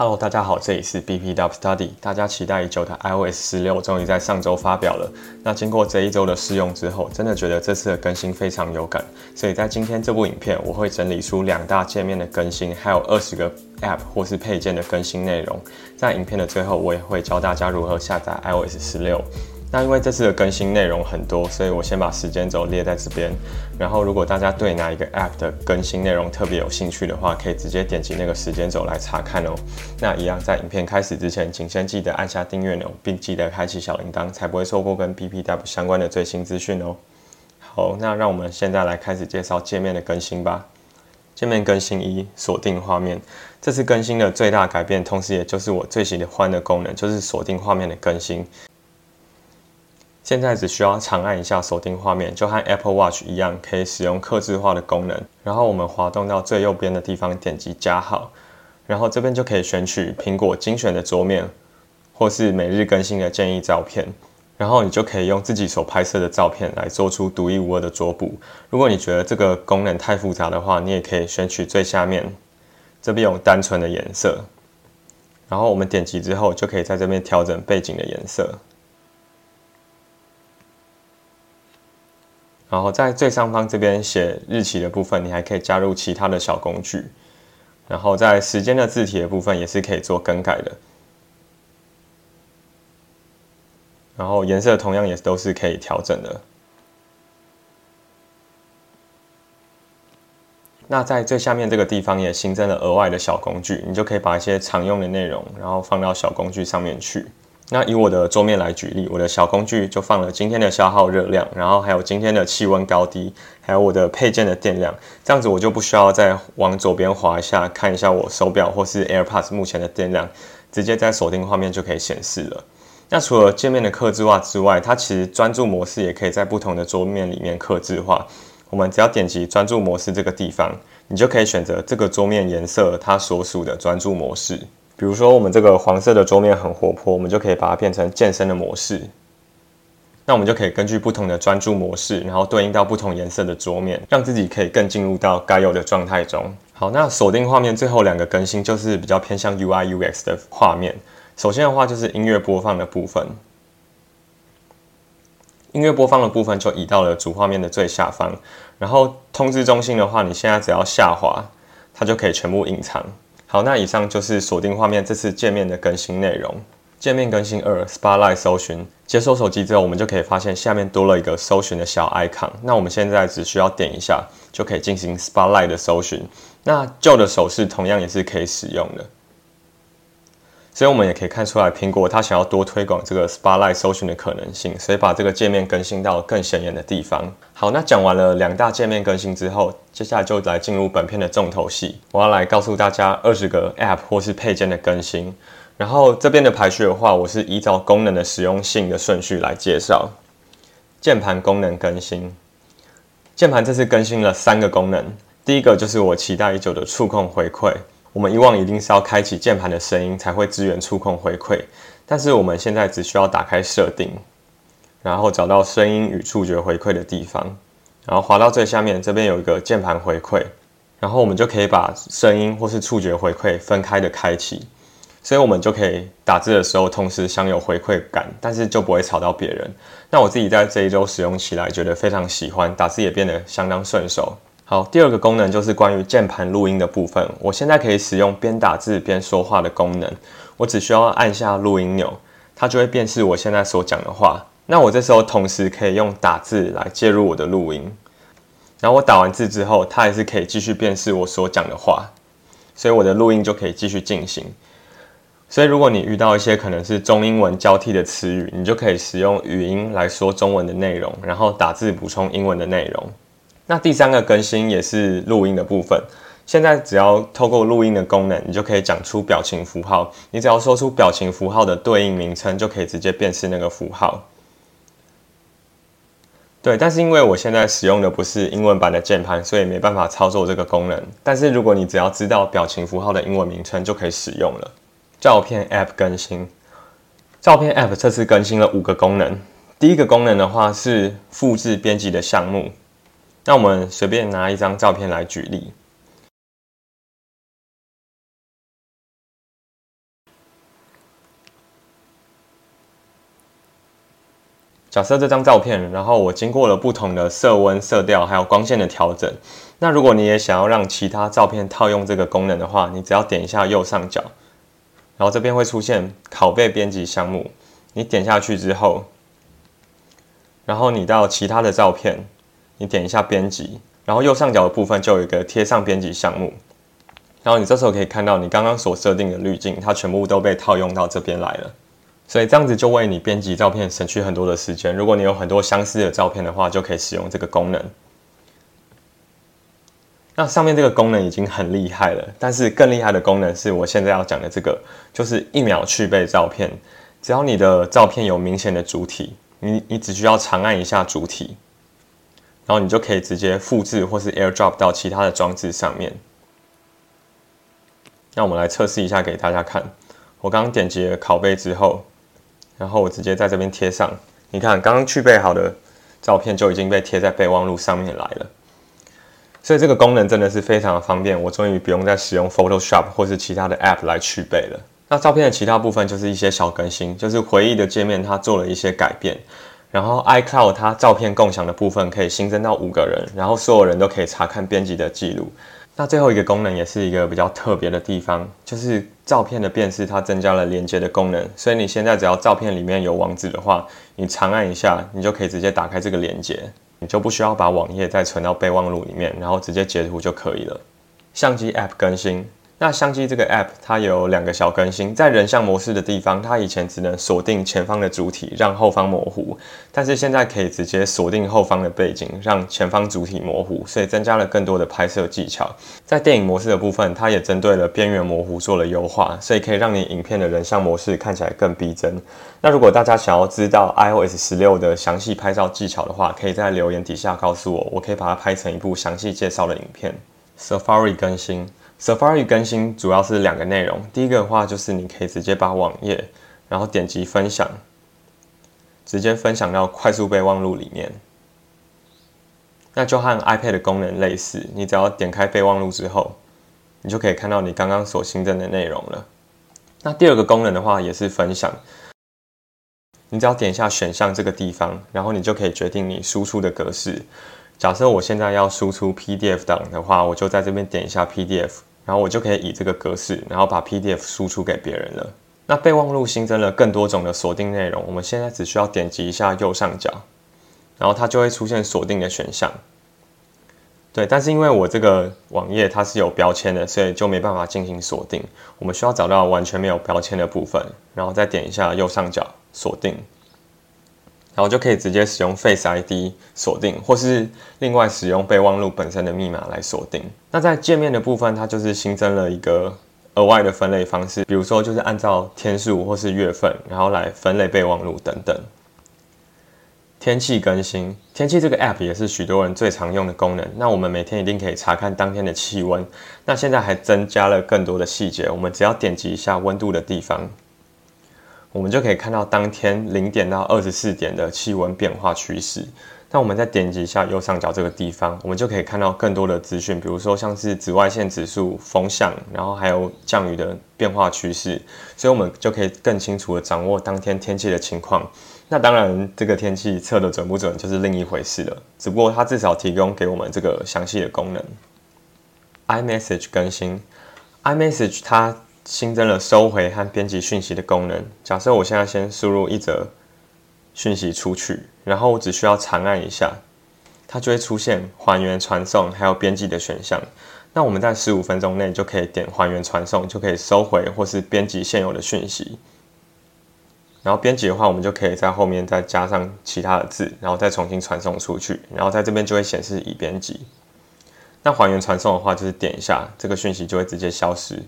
Hello，大家好，这里是 B P W Study。大家期待已久的 iOS 十六终于在上周发表了。那经过这一周的试用之后，真的觉得这次的更新非常有感。所以在今天这部影片，我会整理出两大界面的更新，还有二十个 App 或是配件的更新内容。在影片的最后，我也会教大家如何下载 iOS 十六。那因为这次的更新内容很多，所以我先把时间轴列在这边。然后，如果大家对哪一个 App 的更新内容特别有兴趣的话，可以直接点击那个时间轴来查看哦。那一样，在影片开始之前，请先记得按下订阅钮，并记得开启小铃铛，才不会错过跟 PPW 相关的最新资讯哦。好，那让我们现在来开始介绍界面的更新吧。界面更新一，锁定画面。这次更新的最大改变，同时也就是我最喜欢的功能，就是锁定画面的更新。现在只需要长按一下锁定画面，就和 Apple Watch 一样，可以使用刻字化的功能。然后我们滑动到最右边的地方，点击加号，然后这边就可以选取苹果精选的桌面，或是每日更新的建议照片。然后你就可以用自己所拍摄的照片来做出独一无二的桌布。如果你觉得这个功能太复杂的话，你也可以选取最下面这边有单纯的颜色。然后我们点击之后，就可以在这边调整背景的颜色。然后在最上方这边写日期的部分，你还可以加入其他的小工具。然后在时间的字体的部分也是可以做更改的。然后颜色同样也都是可以调整的。那在最下面这个地方也新增了额外的小工具，你就可以把一些常用的内容，然后放到小工具上面去。那以我的桌面来举例，我的小工具就放了今天的消耗热量，然后还有今天的气温高低，还有我的配件的电量，这样子我就不需要再往左边滑一下，看一下我手表或是 AirPods 目前的电量，直接在锁定画面就可以显示了。那除了界面的刻字化之外，它其实专注模式也可以在不同的桌面里面刻字化。我们只要点击专注模式这个地方，你就可以选择这个桌面颜色它所属的专注模式。比如说，我们这个黄色的桌面很活泼，我们就可以把它变成健身的模式。那我们就可以根据不同的专注模式，然后对应到不同颜色的桌面，让自己可以更进入到该有的状态中。好，那锁定画面最后两个更新就是比较偏向 UI UX 的画面。首先的话就是音乐播放的部分，音乐播放的部分就移到了主画面的最下方。然后通知中心的话，你现在只要下滑，它就可以全部隐藏。好，那以上就是锁定画面这次界面的更新内容。界面更新二，Spotlight 搜寻。接收手机之后，我们就可以发现下面多了一个搜寻的小 icon。那我们现在只需要点一下，就可以进行 Spotlight 的搜寻。那旧的手势同样也是可以使用的。所以我们也可以看出来，苹果它想要多推广这个 Spotlight 搜寻的可能性，所以把这个界面更新到更显眼的地方。好，那讲完了两大界面更新之后，接下来就来进入本片的重头戏。我要来告诉大家二十个 App 或是配件的更新。然后这边的排序的话，我是依照功能的实用性的顺序来介绍。键盘功能更新，键盘这次更新了三个功能。第一个就是我期待已久的触控回馈。我们以往一定是要开启键盘的声音才会支援触控回馈，但是我们现在只需要打开设定，然后找到声音与触觉回馈的地方，然后滑到最下面，这边有一个键盘回馈，然后我们就可以把声音或是触觉回馈分开的开启，所以我们就可以打字的时候同时享有回馈感，但是就不会吵到别人。那我自己在这一周使用起来觉得非常喜欢，打字也变得相当顺手。好，第二个功能就是关于键盘录音的部分。我现在可以使用边打字边说话的功能。我只需要按下录音钮，它就会辨识我现在所讲的话。那我这时候同时可以用打字来介入我的录音。然后我打完字之后，它还是可以继续辨识我所讲的话，所以我的录音就可以继续进行。所以如果你遇到一些可能是中英文交替的词语，你就可以使用语音来说中文的内容，然后打字补充英文的内容。那第三个更新也是录音的部分。现在只要透过录音的功能，你就可以讲出表情符号。你只要说出表情符号的对应名称，就可以直接辨识那个符号。对，但是因为我现在使用的不是英文版的键盘，所以没办法操作这个功能。但是如果你只要知道表情符号的英文名称，就可以使用了。照片 App 更新，照片 App 这次更新了五个功能。第一个功能的话是复制编辑的项目。那我们随便拿一张照片来举例。假设这张照片然后我经过了不同的色温色调还有光线的调整那如果你也想要让其他照片套用这个功能的话你只要点一下右上角然后这边会出现拷贝编辑项目。你点下去之后然后你到其他的照片你点一下编辑，然后右上角的部分就有一个贴上编辑项目。然后你这时候可以看到你刚刚所设定的滤镜，它全部都被套用到这边来了。所以这样子就为你编辑照片省去很多的时间。如果你有很多相似的照片的话，就可以使用这个功能。那上面这个功能已经很厉害了，但是更厉害的功能是我现在要讲的这个，就是一秒去背照片。只要你的照片有明显的主体，你你只需要长按一下主体，然后你就可以直接复制或是 AirDrop 到其他的装置上面。那我们来测试一下给大家看。我刚刚点击了拷贝之后。然后我直接在这边贴上，你看刚刚去备好的照片就已经被贴在备忘录上面来了，所以这个功能真的是非常的方便，我终于不用再使用 Photoshop 或是其他的 App 来去备了。那照片的其他部分就是一些小更新，就是回忆的界面它做了一些改变，然后 iCloud 它照片共享的部分可以新增到五个人，然后所有人都可以查看编辑的记录。那最后一个功能也是一个比较特别的地方，就是照片的辨识，它增加了连接的功能。所以你现在只要照片里面有网址的话，你长按一下，你就可以直接打开这个连接，你就不需要把网页再存到备忘录里面，然后直接截图就可以了。相机 App 更新。那相机这个 app 它有两个小更新，在人像模式的地方，它以前只能锁定前方的主体，让后方模糊，但是现在可以直接锁定后方的背景，让前方主体模糊，所以增加了更多的拍摄技巧。在电影模式的部分，它也针对了边缘模糊做了优化，所以可以让你影片的人像模式看起来更逼真。那如果大家想要知道 iOS 十六的详细拍照技巧的话，可以在留言底下告诉我，我可以把它拍成一部详细介绍的影片。Safari 更新。Safari 更新主要是两个内容，第一个的话就是你可以直接把网页，然后点击分享，直接分享到快速备忘录里面。那就和 iPad 的功能类似，你只要点开备忘录之后，你就可以看到你刚刚所新增的内容了。那第二个功能的话也是分享，你只要点一下选项这个地方，然后你就可以决定你输出的格式。假设我现在要输出 PDF 档的话，我就在这边点一下 PDF，然后我就可以以这个格式，然后把 PDF 输出给别人了。那备忘录新增了更多种的锁定内容，我们现在只需要点击一下右上角，然后它就会出现锁定的选项。对，但是因为我这个网页它是有标签的，所以就没办法进行锁定。我们需要找到完全没有标签的部分，然后再点一下右上角锁定。然后就可以直接使用 Face ID 锁定，或是另外使用备忘录本身的密码来锁定。那在界面的部分，它就是新增了一个额外的分类方式，比如说就是按照天数或是月份，然后来分类备忘录等等。天气更新，天气这个 App 也是许多人最常用的功能。那我们每天一定可以查看当天的气温。那现在还增加了更多的细节，我们只要点击一下温度的地方。我们就可以看到当天零点到二十四点的气温变化趋势。那我们再点击一下右上角这个地方，我们就可以看到更多的资讯，比如说像是紫外线指数、风向，然后还有降雨的变化趋势。所以，我们就可以更清楚的掌握当天天气的情况。那当然，这个天气测的准不准就是另一回事了。只不过它至少提供给我们这个详细的功能。iMessage 更新，iMessage 它。新增了收回和编辑讯息的功能。假设我现在先输入一则讯息出去，然后我只需要长按一下，它就会出现还原传送还有编辑的选项。那我们在十五分钟内就可以点还原传送，就可以收回或是编辑现有的讯息。然后编辑的话，我们就可以在后面再加上其他的字，然后再重新传送出去。然后在这边就会显示已编辑。那还原传送的话，就是点一下这个讯息就会直接消失。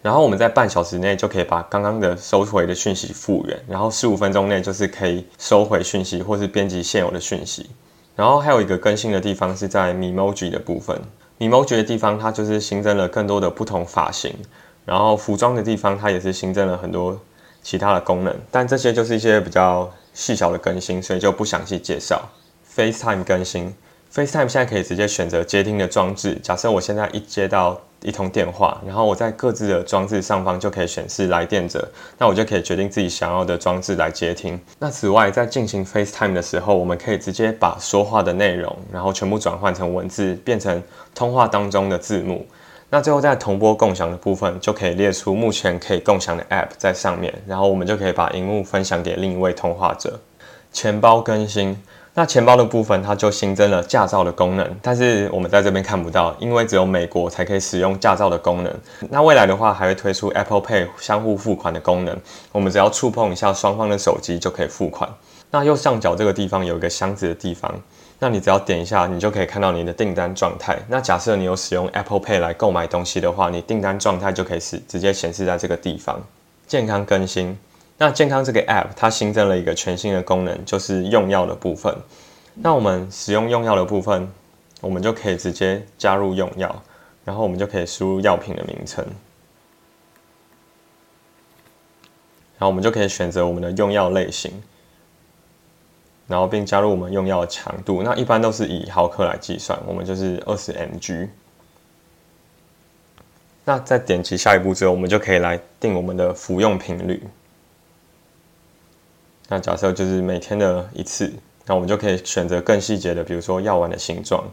然后我们在半小时内就可以把刚刚的收回的讯息复原，然后十五分钟内就是可以收回讯息或是编辑现有的讯息。然后还有一个更新的地方是在 Memoji 的部分，Memoji 的地方它就是新增了更多的不同发型，然后服装的地方它也是新增了很多其他的功能，但这些就是一些比较细小的更新，所以就不详细介绍。FaceTime 更新 FaceTime 现在可以直接选择接听的装置。假设我现在一接到一通电话，然后我在各自的装置上方就可以显示来电者，那我就可以决定自己想要的装置来接听。那此外，在进行 FaceTime 的时候，我们可以直接把说话的内容，然后全部转换成文字，变成通话当中的字幕。那最后在同播共享的部分，就可以列出目前可以共享的 App 在上面，然后我们就可以把荧幕分享给另一位通话者。钱包更新。那钱包的部分，它就新增了驾照的功能，但是我们在这边看不到，因为只有美国才可以使用驾照的功能。那未来的话，还会推出 Apple Pay 相互付款的功能，我们只要触碰一下双方的手机就可以付款。那右上角这个地方有一个箱子的地方，那你只要点一下，你就可以看到你的订单状态。那假设你有使用 Apple Pay 来购买东西的话，你订单状态就可以是直接显示在这个地方。健康更新。那健康这个 App 它新增了一个全新的功能，就是用药的部分。那我们使用用药的部分，我们就可以直接加入用药，然后我们就可以输入药品的名称，然后我们就可以选择我们的用药类型，然后并加入我们用药的强度。那一般都是以毫克来计算，我们就是二十 mg。那在点击下一步之后，我们就可以来定我们的服用频率。那假设就是每天的一次，那我们就可以选择更细节的，比如说药丸的形状，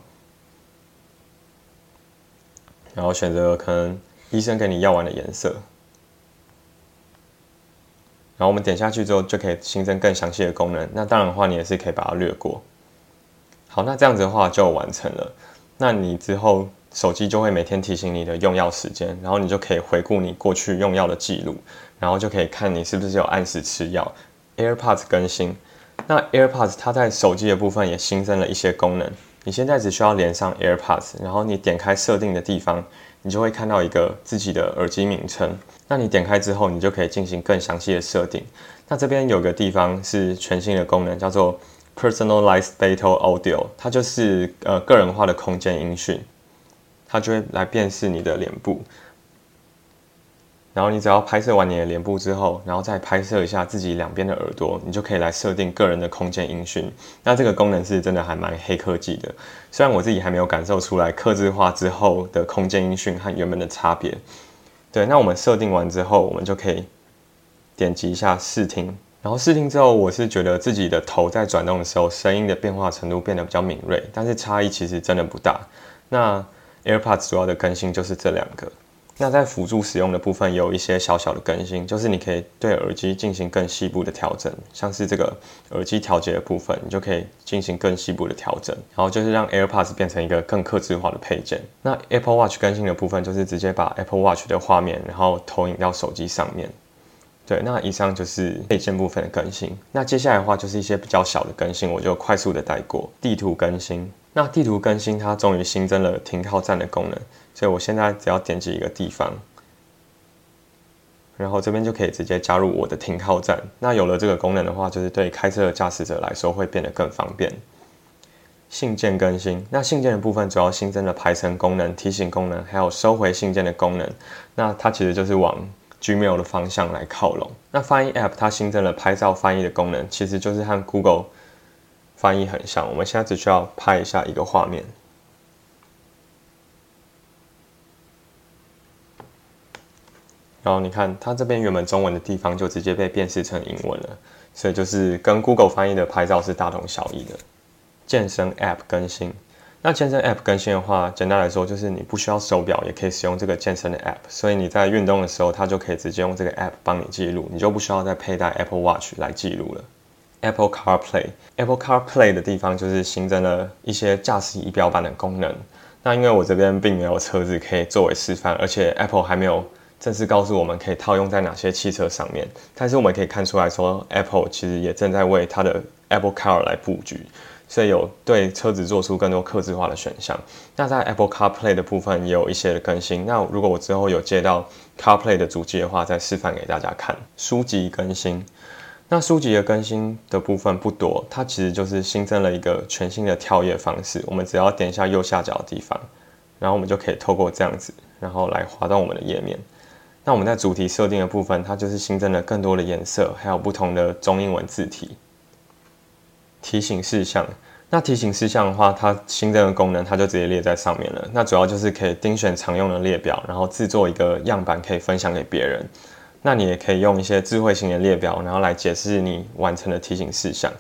然后选择可能医生给你药丸的颜色，然后我们点下去之后就可以新增更详细的功能。那当然的话，你也是可以把它略过。好，那这样子的话就完成了。那你之后手机就会每天提醒你的用药时间，然后你就可以回顾你过去用药的记录，然后就可以看你是不是有按时吃药。AirPods 更新，那 AirPods 它在手机的部分也新增了一些功能。你现在只需要连上 AirPods，然后你点开设定的地方，你就会看到一个自己的耳机名称。那你点开之后，你就可以进行更详细的设定。那这边有个地方是全新的功能，叫做 Personalized Battle Audio，它就是呃个人化的空间音讯，它就会来辨识你的脸部。然后你只要拍摄完你的脸部之后，然后再拍摄一下自己两边的耳朵，你就可以来设定个人的空间音讯。那这个功能是真的还蛮黑科技的，虽然我自己还没有感受出来刻字化之后的空间音讯和原本的差别。对，那我们设定完之后，我们就可以点击一下试听。然后试听之后，我是觉得自己的头在转动的时候，声音的变化程度变得比较敏锐，但是差异其实真的不大。那 AirPods 主要的更新就是这两个。那在辅助使用的部分有一些小小的更新，就是你可以对耳机进行更细部的调整，像是这个耳机调节的部分，你就可以进行更细部的调整，然后就是让 AirPods 变成一个更克制化的配件。那 Apple Watch 更新的部分就是直接把 Apple Watch 的画面，然后投影到手机上面。对，那以上就是配件部分的更新。那接下来的话就是一些比较小的更新，我就快速的带过。地图更新，那地图更新它终于新增了停靠站的功能。所以我现在只要点击一个地方，然后这边就可以直接加入我的停靠站。那有了这个功能的话，就是对开车的驾驶者来说会变得更方便。信件更新，那信件的部分主要新增了排程功能、提醒功能，还有收回信件的功能。那它其实就是往 Gmail 的方向来靠拢。那翻译 App 它新增了拍照翻译的功能，其实就是和 Google 翻译很像。我们现在只需要拍一下一个画面。然后你看，它这边原本中文的地方就直接被辨识成英文了，所以就是跟 Google 翻译的拍照是大同小异的。健身 App 更新，那健身 App 更新的话，简单来说就是你不需要手表也可以使用这个健身的 App，所以你在运动的时候，它就可以直接用这个 App 帮你记录，你就不需要再佩戴 Apple Watch 来记录了。Apple CarPlay，Apple CarPlay 的地方就是新增了一些驾驶仪表板的功能。那因为我这边并没有车子可以作为示范，而且 Apple 还没有。正式告诉我们可以套用在哪些汽车上面，但是我们可以看出来说，Apple 其实也正在为它的 Apple Car 来布局，所以有对车子做出更多刻字化的选项。那在 Apple CarPlay 的部分也有一些的更新。那如果我之后有接到 CarPlay 的主机的话，再示范给大家看。书籍更新，那书籍的更新的部分不多，它其实就是新增了一个全新的跳页方式。我们只要点一下右下角的地方，然后我们就可以透过这样子，然后来滑动我们的页面。那我们在主题设定的部分，它就是新增了更多的颜色，还有不同的中英文字体。提醒事项，那提醒事项的话，它新增的功能它就直接列在上面了。那主要就是可以精选常用的列表，然后制作一个样板可以分享给别人。那你也可以用一些智慧型的列表，然后来解释你完成的提醒事项。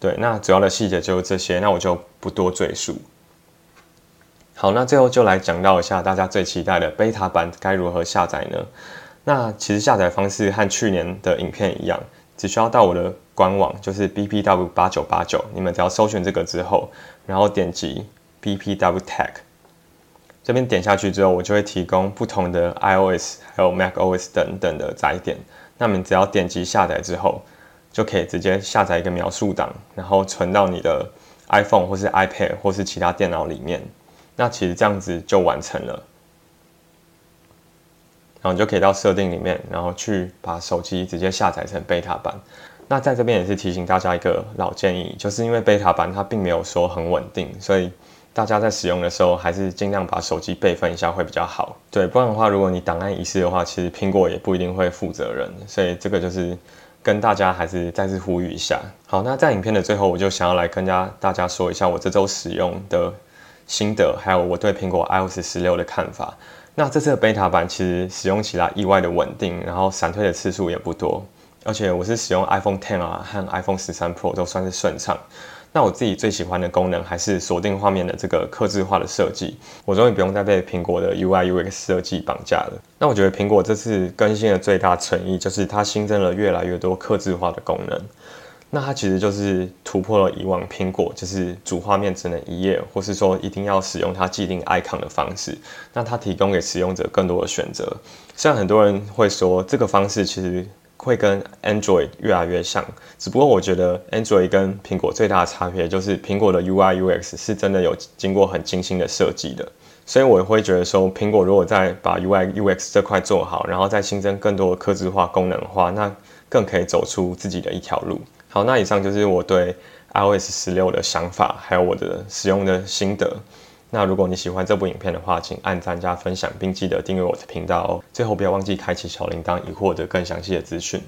对，那主要的细节就是这些，那我就不多赘述。好，那最后就来讲到一下大家最期待的 beta 版该如何下载呢？那其实下载方式和去年的影片一样，只需要到我的官网，就是 bpw 八九八九，你们只要搜寻这个之后，然后点击 bpw tag，这边点下去之后，我就会提供不同的 iOS 还有 macOS 等等的载点。那你们只要点击下载之后，就可以直接下载一个描述档，然后存到你的 iPhone 或是 iPad 或是其他电脑里面。那其实这样子就完成了，然后你就可以到设定里面，然后去把手机直接下载成 beta 版。那在这边也是提醒大家一个老建议，就是因为 beta 版它并没有说很稳定，所以大家在使用的时候还是尽量把手机备份一下会比较好。对，不然的话，如果你档案遗失的话，其实苹果也不一定会负责任。所以这个就是跟大家还是再次呼吁一下。好，那在影片的最后，我就想要来跟家大家说一下我这周使用的。心得，还有我对苹果 iOS 十六的看法。那这次的 beta 版其实使用起来意外的稳定，然后闪退的次数也不多，而且我是使用 iPhone Ten 啊和 iPhone 十三 Pro 都算是顺畅。那我自己最喜欢的功能还是锁定画面的这个刻字化的设计，我终于不用再被苹果的 UI UX 设计绑架了。那我觉得苹果这次更新的最大诚意就是它新增了越来越多刻字化的功能。那它其实就是突破了以往苹果就是主画面只能一页，或是说一定要使用它既定 icon 的方式。那它提供给使用者更多的选择。虽然很多人会说这个方式其实会跟 Android 越来越像，只不过我觉得 Android 跟苹果最大的差别就是苹果的 UI UX 是真的有经过很精心的设计的。所以我会觉得说，苹果如果再把 UI UX 这块做好，然后再新增更多的刻字化功能的话，那更可以走出自己的一条路。好，那以上就是我对 iOS 十六的想法，还有我的使用的心得。那如果你喜欢这部影片的话，请按赞加分享，并记得订阅我的频道哦。最后不要忘记开启小铃铛，以获得更详细的资讯。